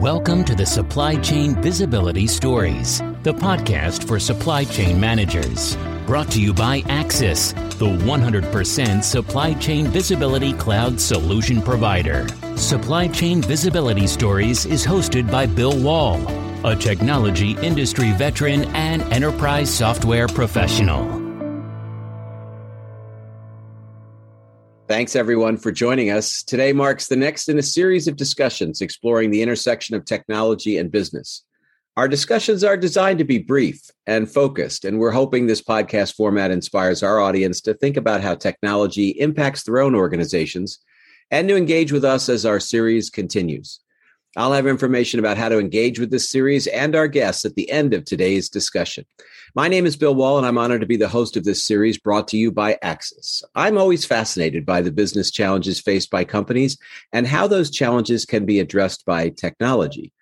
Welcome to the Supply Chain Visibility Stories, the podcast for supply chain managers. Brought to you by Acsis, the 100% supply chain visibility cloud solution provider. Supply Chain Visibility Stories is hosted by Bill Wall, a technology industry veteran and enterprise software professional. Thanks, everyone, for joining us. Today marks the next in a series of discussions exploring the intersection of technology and business. Our discussions are designed to be brief and focused, and we're hoping this podcast format inspires our audience to think about how technology impacts their own organizations and to engage with us as our series continues. I'll have information about how to engage with this series and our guests at the end of today's discussion. My name is Bill Wall, and I'm honored to be the host of this series brought to you by Acsis. I'm always fascinated by the business challenges faced by companies and how those challenges can be addressed by technology.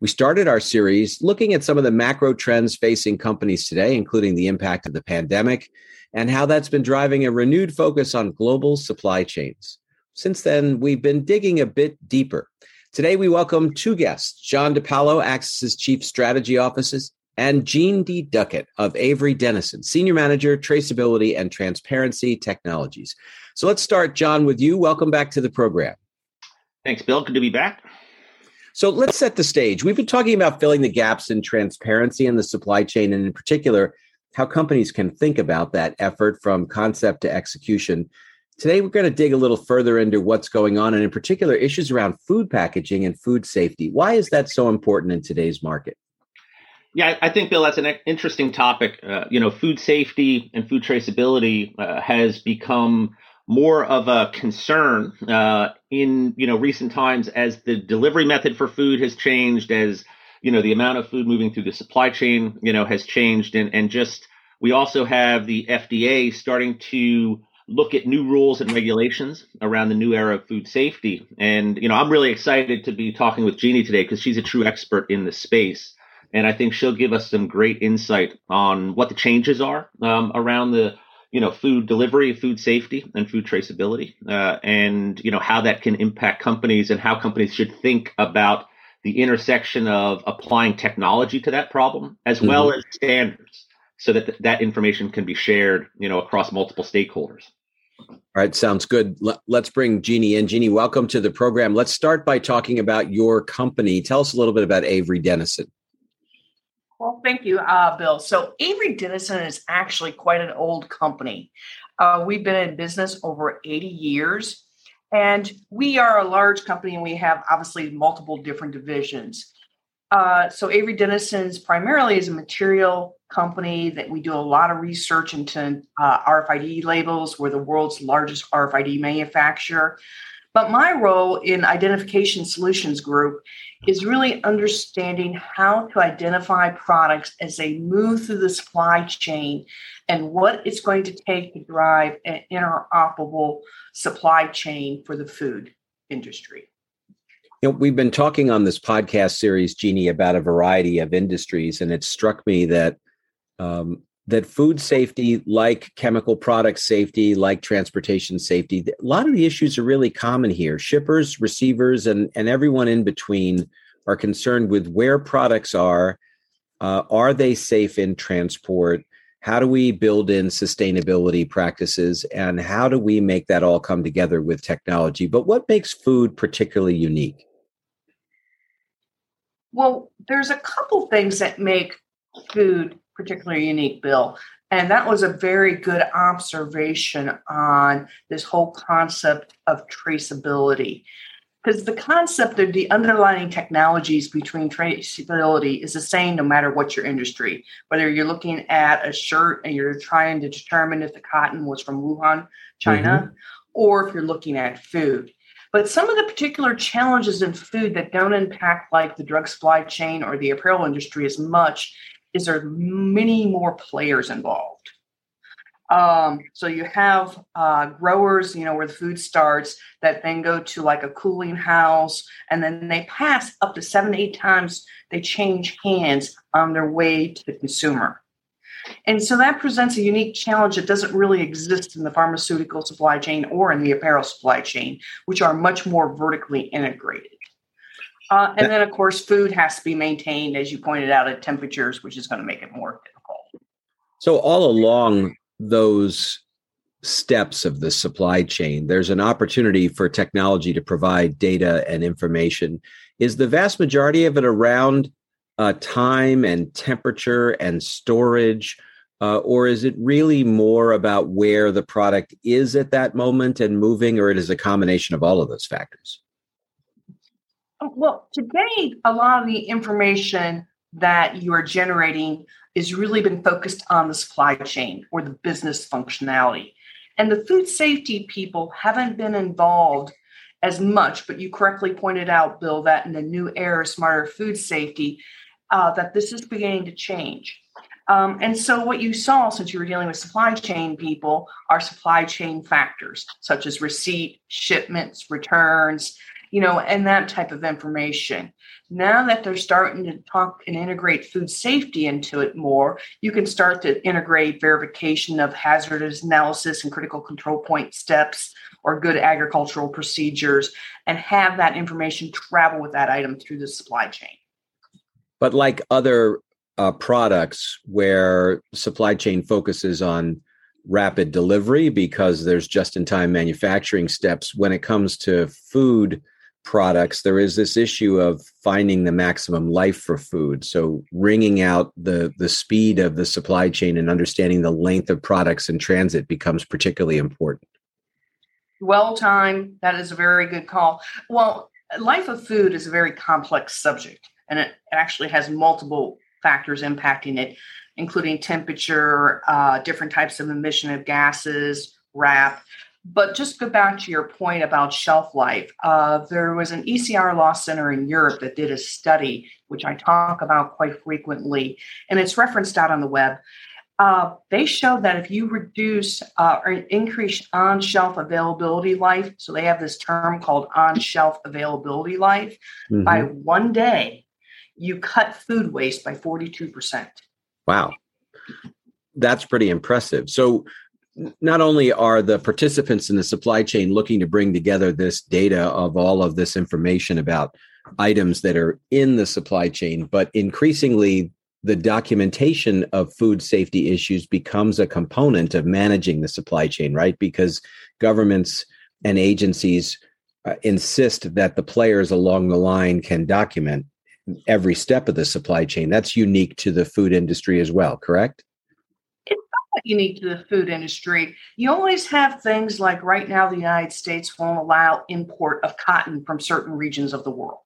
We started our series looking at some of the macro trends facing companies today, including the impact of the pandemic and how that's been driving a renewed focus on global supply chains. Since then, we've been digging a bit deeper Today, we welcome two guests John DiPaolo, Acsis's Chief Strategy Officer, and Jeannie Duckett of Avery Dennison, Senior Manager, Traceability and Transparency Technologies. So let's start, John, with you. Welcome back to the program. Thanks, Bill. Good to be back. So let's set the stage. We've been talking about filling the gaps in transparency in the supply chain, and in particular, how companies can think about that effort from concept to execution. Today, we're going to dig a little further into what's going on, and in particular, issues around food packaging and food safety. Why is that so important in today's market? Yeah, I think, Bill, that's an interesting topic. Uh, you know, food safety and food traceability uh, has become more of a concern uh, in you know recent times as the delivery method for food has changed, as you know the amount of food moving through the supply chain you know has changed, and and just we also have the FDA starting to look at new rules and regulations around the new era of food safety. And, you know, I'm really excited to be talking with Jeannie today because she's a true expert in the space. And I think she'll give us some great insight on what the changes are um, around the, you know, food delivery, food safety, and food traceability, uh, and you know how that can impact companies and how companies should think about the intersection of applying technology to that problem as mm-hmm. well as standards so that th- that information can be shared you know across multiple stakeholders all right, sounds good. Let's bring Jeannie in. Jeannie, welcome to the program. Let's start by talking about your company. Tell us a little bit about Avery Dennison. Well, thank you, uh, Bill. So, Avery Dennison is actually quite an old company. Uh, we've been in business over 80 years, and we are a large company and we have obviously multiple different divisions. Uh, so Avery Dennison's primarily is a material company that we do a lot of research into uh, RFID labels. We're the world's largest RFID manufacturer. But my role in Identification Solutions Group is really understanding how to identify products as they move through the supply chain and what it's going to take to drive an interoperable supply chain for the food industry. You know, we've been talking on this podcast series, Jeannie, about a variety of industries, and it struck me that um, that food safety, like chemical product safety, like transportation safety, a lot of the issues are really common here. Shippers, receivers, and and everyone in between are concerned with where products are. Uh, are they safe in transport? How do we build in sustainability practices, and how do we make that all come together with technology? But what makes food particularly unique? Well, there's a couple things that make food particularly unique, Bill. And that was a very good observation on this whole concept of traceability. Because the concept of the underlying technologies between traceability is the same no matter what your industry. Whether you're looking at a shirt and you're trying to determine if the cotton was from Wuhan, China, mm-hmm. or if you're looking at food. But some of the particular challenges in food that don't impact like the drug supply chain or the apparel industry as much is there many more players involved. Um, so you have uh, growers, you know, where the food starts that then go to like a cooling house and then they pass up to seven, eight times they change hands on their way to the consumer. And so that presents a unique challenge that doesn't really exist in the pharmaceutical supply chain or in the apparel supply chain, which are much more vertically integrated. Uh, and then, of course, food has to be maintained, as you pointed out, at temperatures, which is going to make it more difficult. So, all along those steps of the supply chain, there's an opportunity for technology to provide data and information. Is the vast majority of it around uh, time and temperature and storage? Uh, or is it really more about where the product is at that moment and moving, or it is a combination of all of those factors? Well, today, a lot of the information that you are generating is really been focused on the supply chain or the business functionality. And the food safety people haven't been involved as much, but you correctly pointed out, Bill, that in the new era, smarter food safety, uh, that this is beginning to change. Um, and so, what you saw since you were dealing with supply chain people are supply chain factors such as receipt, shipments, returns, you know, and that type of information. Now that they're starting to talk and integrate food safety into it more, you can start to integrate verification of hazardous analysis and critical control point steps or good agricultural procedures and have that information travel with that item through the supply chain. But like other uh, products where supply chain focuses on rapid delivery because there's just in time manufacturing steps, when it comes to food products, there is this issue of finding the maximum life for food. So wringing out the the speed of the supply chain and understanding the length of products in transit becomes particularly important. Well time That is a very good call. Well, life of food is a very complex subject, and it actually has multiple factors impacting it, including temperature, uh, different types of emission of gases, wrap. But just go back to your point about shelf life. Uh, there was an ECR Law Center in Europe that did a study, which I talk about quite frequently, and it's referenced out on the web. Uh, they showed that if you reduce uh, or increase on shelf availability life, so they have this term called on shelf availability life, mm-hmm. by one day, you cut food waste by 42%. Wow. That's pretty impressive. So, not only are the participants in the supply chain looking to bring together this data of all of this information about items that are in the supply chain, but increasingly the documentation of food safety issues becomes a component of managing the supply chain, right? Because governments and agencies uh, insist that the players along the line can document every step of the supply chain. That's unique to the food industry as well, correct? Unique to the food industry. You always have things like right now, the United States won't allow import of cotton from certain regions of the world.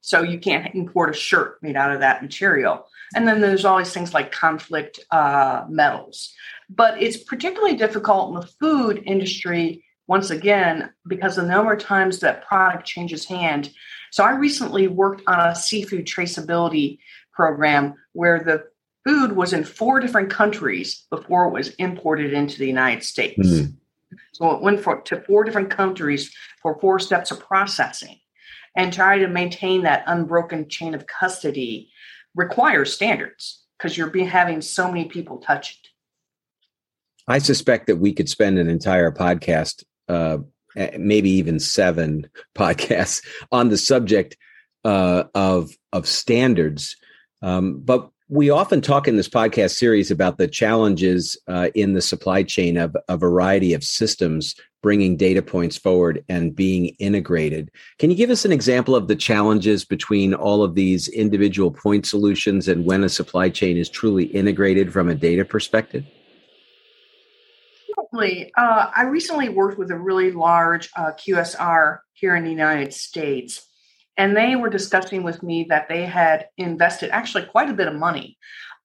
So you can't import a shirt made out of that material. And then there's always things like conflict uh, metals. But it's particularly difficult in the food industry, once again, because the number of times that product changes hand. So I recently worked on a seafood traceability program where the food was in four different countries before it was imported into the United States. Mm-hmm. So it went for, to four different countries for four steps of processing. And try to maintain that unbroken chain of custody requires standards because you're be having so many people touch it. I suspect that we could spend an entire podcast, uh, maybe even seven podcasts, on the subject uh, of of standards. Um, but we often talk in this podcast series about the challenges uh, in the supply chain of a variety of systems bringing data points forward and being integrated. Can you give us an example of the challenges between all of these individual point solutions and when a supply chain is truly integrated from a data perspective? Certainly. Uh, I recently worked with a really large uh, QSR here in the United States and they were discussing with me that they had invested actually quite a bit of money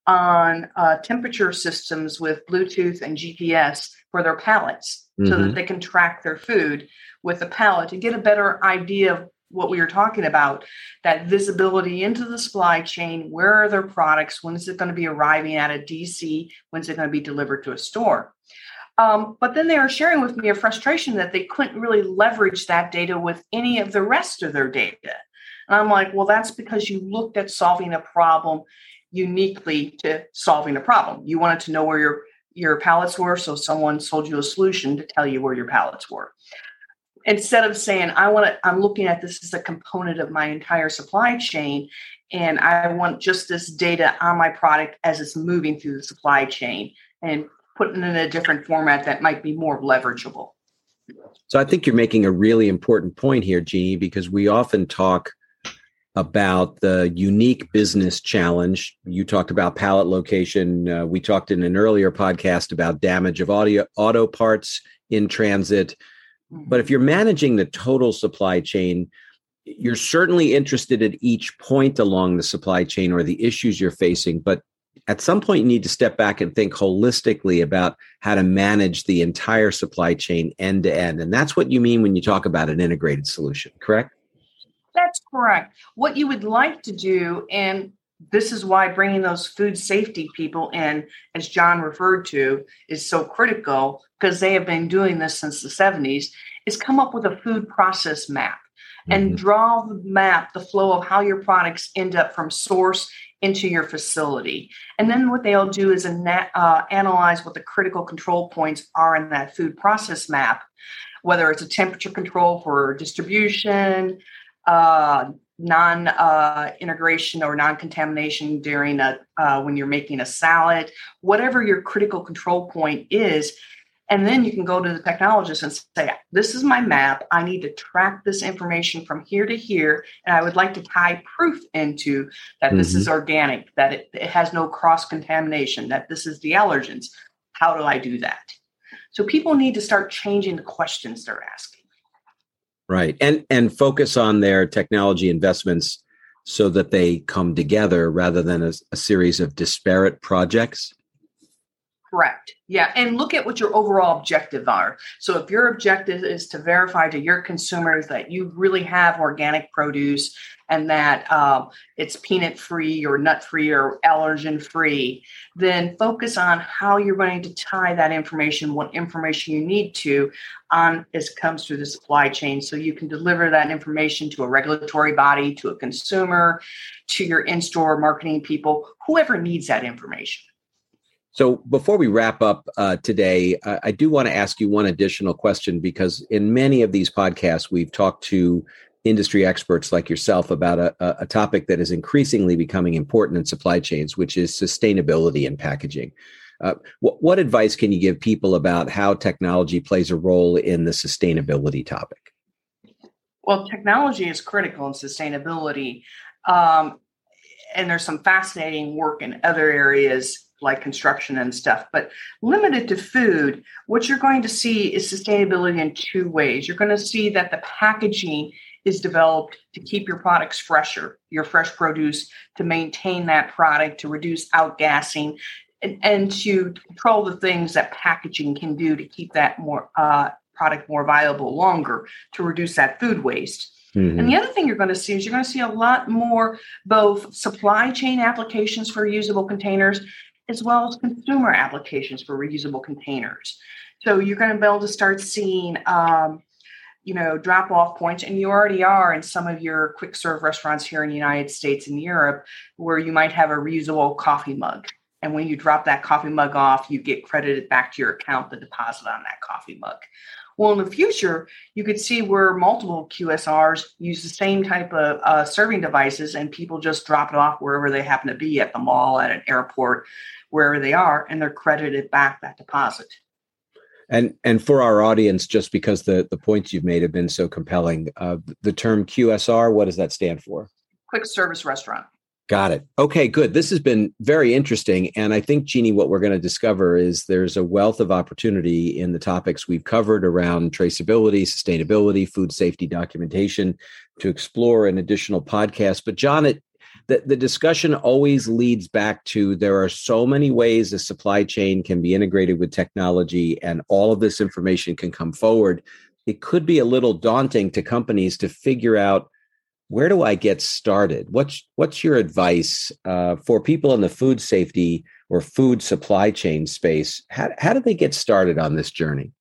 on uh, temperature systems with Bluetooth and GPS for their pallets mm-hmm. so that mm-hmm. they can track their food with the pallet to get a better idea of what we were talking about that visibility into the supply chain where are their products when is it going to be arriving at a dc when is it going to be delivered to a store um, but then they were sharing with me a frustration that they couldn't really leverage that data with any of the rest of their data. And I'm like, well, that's because you looked at solving a problem uniquely to solving a problem. You wanted to know where your your pallets were, so someone sold you a solution to tell you where your pallets were. instead of saying i want to i'm looking at this as a component of my entire supply chain and i want just this data on my product as it's moving through the supply chain and putting in a different format that might be more leverageable so i think you're making a really important point here jeannie because we often talk about the unique business challenge. You talked about pallet location. Uh, we talked in an earlier podcast about damage of audio auto parts in transit. But if you're managing the total supply chain, you're certainly interested at each point along the supply chain or the issues you're facing. But at some point, you need to step back and think holistically about how to manage the entire supply chain end to end. And that's what you mean when you talk about an integrated solution, correct? That's correct. What you would like to do, and this is why bringing those food safety people in, as John referred to, is so critical because they have been doing this since the 70s, is come up with a food process map and mm-hmm. draw the map, the flow of how your products end up from source into your facility. And then what they'll do is uh, analyze what the critical control points are in that food process map, whether it's a temperature control for distribution, uh, non uh, integration or non contamination during a uh, when you're making a salad, whatever your critical control point is. And then you can go to the technologist and say, This is my map. I need to track this information from here to here. And I would like to tie proof into that mm-hmm. this is mm-hmm. organic, that it, it has no cross contamination, that this is the allergens. How do I do that? So people need to start changing the questions they're asking. Right. And and focus on their technology investments so that they come together rather than a, a series of disparate projects. Correct. Yeah. And look at what your overall objective are. So if your objective is to verify to your consumers that you really have organic produce and that um, it's peanut free or nut free or allergen free, then focus on how you're going to tie that information, what information you need to on as comes through the supply chain. So you can deliver that information to a regulatory body, to a consumer, to your in-store marketing people, whoever needs that information. So before we wrap up uh, today, uh, I do want to ask you one additional question because in many of these podcasts, we've talked to industry experts like yourself about a, a topic that is increasingly becoming important in supply chains, which is sustainability in packaging. Uh, what, what advice can you give people about how technology plays a role in the sustainability topic? Well, technology is critical in sustainability. Um, and there's some fascinating work in other areas like construction and stuff. But limited to food, what you're going to see is sustainability in two ways. You're going to see that the packaging is developed to keep your products fresher, your fresh produce, to maintain that product, to reduce outgassing, and, and to control the things that packaging can do to keep that more uh, product more viable longer, to reduce that food waste. Mm-hmm. And the other thing you're going to see is you're going to see a lot more both supply chain applications for reusable containers as well as consumer applications for reusable containers. So you're going to be able to start seeing, um, you know, drop off points, and you already are in some of your quick serve restaurants here in the United States and Europe, where you might have a reusable coffee mug. And when you drop that coffee mug off, you get credited back to your account the deposit on that coffee mug. Well, in the future, you could see where multiple QSRs use the same type of uh, serving devices and people just drop it off wherever they happen to be at the mall, at an airport, wherever they are, and they're credited back that deposit. And and for our audience, just because the the points you've made have been so compelling, uh, the term QSR, what does that stand for? Quick service restaurant. Got it. Okay, good. This has been very interesting. And I think, Jeannie, what we're going to discover is there's a wealth of opportunity in the topics we've covered around traceability, sustainability, food safety documentation to explore an additional podcast. But, John, it, the, the discussion always leads back to there are so many ways the supply chain can be integrated with technology, and all of this information can come forward. It could be a little daunting to companies to figure out where do I get started? What's what's your advice uh, for people in the food safety or food supply chain space? How how do they get started on this journey?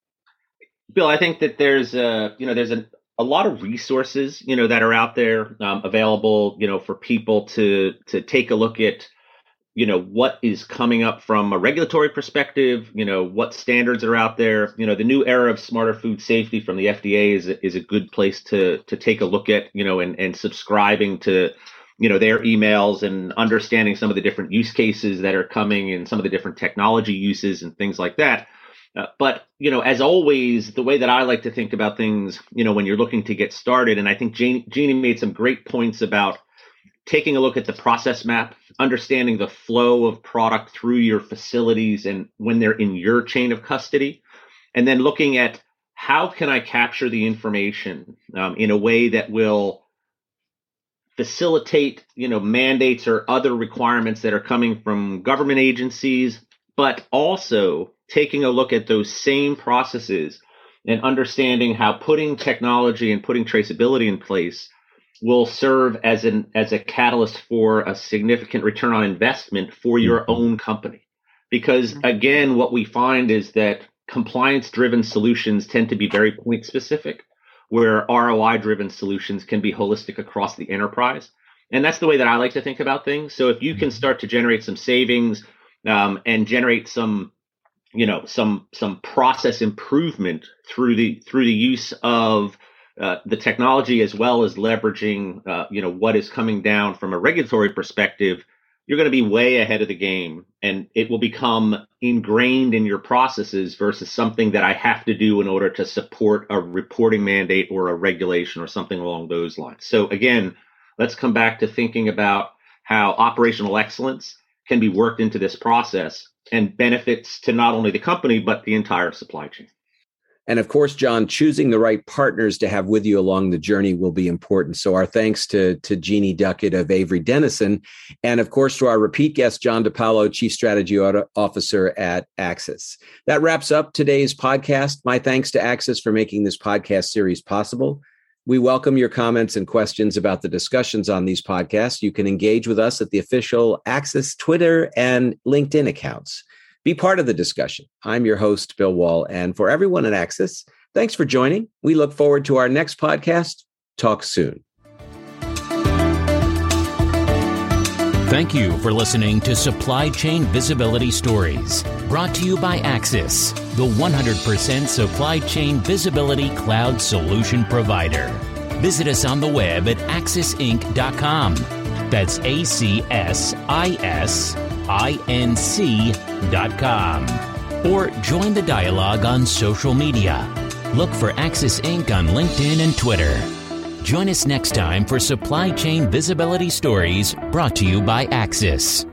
Bill, I think that there's a you know there's a, a lot of resources you know that are out there um, available you know for people to to take a look at you know what is coming up from a regulatory perspective you know what standards are out there. You know the new era of smarter food safety from the fda is is a good place to to take a look at you know and and subscribing to you know their emails and understanding some of the different use cases that are coming and some of the different technology uses and things like that. Uh, but you know as always the way that i like to think about things you know when you're looking to get started and i think jeannie made some great points about taking a look at the process map, understanding the flow of product through your facilities and when they're in your chain of custody, and then looking at how can I capture the information um, in a way that will facilitate, you know, mandates or other requirements that are coming from government agencies, but also taking a look at those same processes and understanding how putting technology and putting traceability in place will serve as an as a catalyst for a significant return on investment for your mm-hmm. own company because mm-hmm. again what we find is that compliance driven solutions tend to be very point specific where ROI driven solutions can be holistic across the enterprise and that's the way that I like to think about things so if you can mm-hmm. start to generate some savings um, and generate some you know some some process improvement through the through the use of uh, the technology as well as leveraging uh, you know what is coming down from a regulatory perspective you're going to be way ahead of the game and it will become ingrained in your processes versus something that i have to do in order to support a reporting mandate or a regulation or something along those lines. So again let's come back to thinking about how operational excellence can be worked into this process and benefits to not only the company but the entire supply chain and of course, John, choosing the right partners to have with you along the journey will be important. So our thanks to, to Jeannie Duckett of Avery Dennison. And of course, to our repeat guest, John DePaolo, Chief Strategy Officer at Acsis. That wraps up today's podcast. My thanks to Acsis for making this podcast series possible. We welcome your comments and questions about the discussions on these podcasts. You can engage with us at the official Acsis Twitter and LinkedIn accounts. Be part of the discussion. I'm your host, Bill Wall. And for everyone at Acsis, thanks for joining. We look forward to our next podcast. Talk soon. Thank you for listening to Supply Chain Visibility Stories, brought to you by Acsis, the 100% supply chain visibility cloud solution provider. Visit us on the web at acsisinc.com. That's A C S I S inc.com. Or join the dialogue on social media. Look for Acsis Inc. on LinkedIn and Twitter. Join us next time for Supply Chain Visibility Stories brought to you by Acsis.